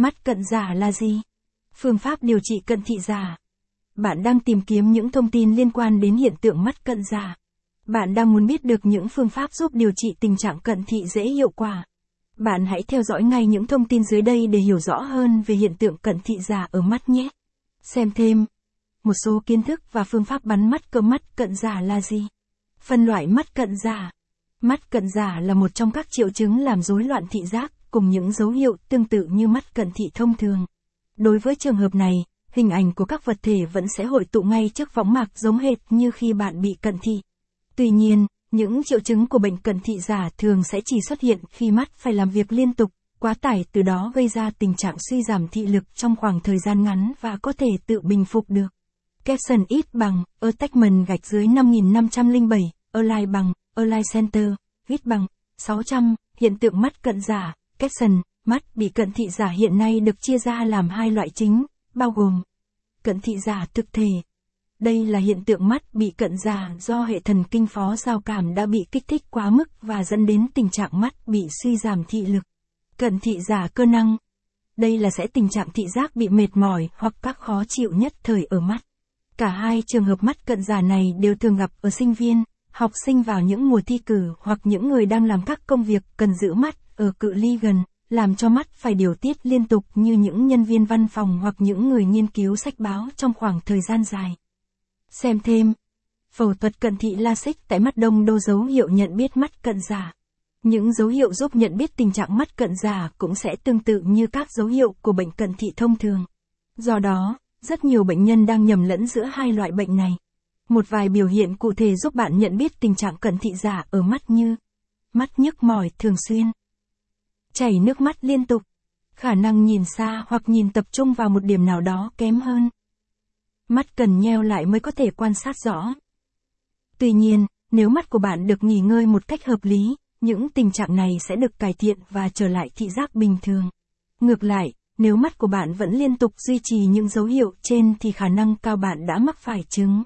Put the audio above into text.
Mắt cận giả là gì? Phương pháp điều trị cận thị giả. Bạn đang tìm kiếm những thông tin liên quan đến hiện tượng mắt cận giả. Bạn đang muốn biết được những phương pháp giúp điều trị tình trạng cận thị dễ hiệu quả. Bạn hãy theo dõi ngay những thông tin dưới đây để hiểu rõ hơn về hiện tượng cận thị giả ở mắt nhé. Xem thêm. Một số kiến thức và phương pháp bắn mắt cơ mắt cận giả là gì? Phân loại mắt cận giả. Mắt cận giả là một trong các triệu chứng làm rối loạn thị giác, cùng những dấu hiệu tương tự như mắt cận thị thông thường. Đối với trường hợp này, hình ảnh của các vật thể vẫn sẽ hội tụ ngay trước võng mạc giống hệt như khi bạn bị cận thị. Tuy nhiên, những triệu chứng của bệnh cận thị giả thường sẽ chỉ xuất hiện khi mắt phải làm việc liên tục, quá tải từ đó gây ra tình trạng suy giảm thị lực trong khoảng thời gian ngắn và có thể tự bình phục được. Capson ít bằng, attachment gạch dưới 5507, align bằng, align center, ít bằng, 600, hiện tượng mắt cận giả, caption, mắt bị cận thị giả hiện nay được chia ra làm hai loại chính, bao gồm cận thị giả thực thể. Đây là hiện tượng mắt bị cận giả do hệ thần kinh phó giao cảm đã bị kích thích quá mức và dẫn đến tình trạng mắt bị suy giảm thị lực. Cận thị giả cơ năng. Đây là sẽ tình trạng thị giác bị mệt mỏi hoặc các khó chịu nhất thời ở mắt. Cả hai trường hợp mắt cận giả này đều thường gặp ở sinh viên, học sinh vào những mùa thi cử hoặc những người đang làm các công việc cần giữ mắt ở cự ly gần, làm cho mắt phải điều tiết liên tục như những nhân viên văn phòng hoặc những người nghiên cứu sách báo trong khoảng thời gian dài. Xem thêm. Phẫu thuật cận thị LASIK tại mắt đông đô dấu hiệu nhận biết mắt cận giả. Những dấu hiệu giúp nhận biết tình trạng mắt cận giả cũng sẽ tương tự như các dấu hiệu của bệnh cận thị thông thường. Do đó, rất nhiều bệnh nhân đang nhầm lẫn giữa hai loại bệnh này. Một vài biểu hiện cụ thể giúp bạn nhận biết tình trạng cận thị giả ở mắt như mắt nhức mỏi thường xuyên, chảy nước mắt liên tục, khả năng nhìn xa hoặc nhìn tập trung vào một điểm nào đó kém hơn. Mắt cần nheo lại mới có thể quan sát rõ. Tuy nhiên, nếu mắt của bạn được nghỉ ngơi một cách hợp lý, những tình trạng này sẽ được cải thiện và trở lại thị giác bình thường. Ngược lại, nếu mắt của bạn vẫn liên tục duy trì những dấu hiệu trên thì khả năng cao bạn đã mắc phải chứng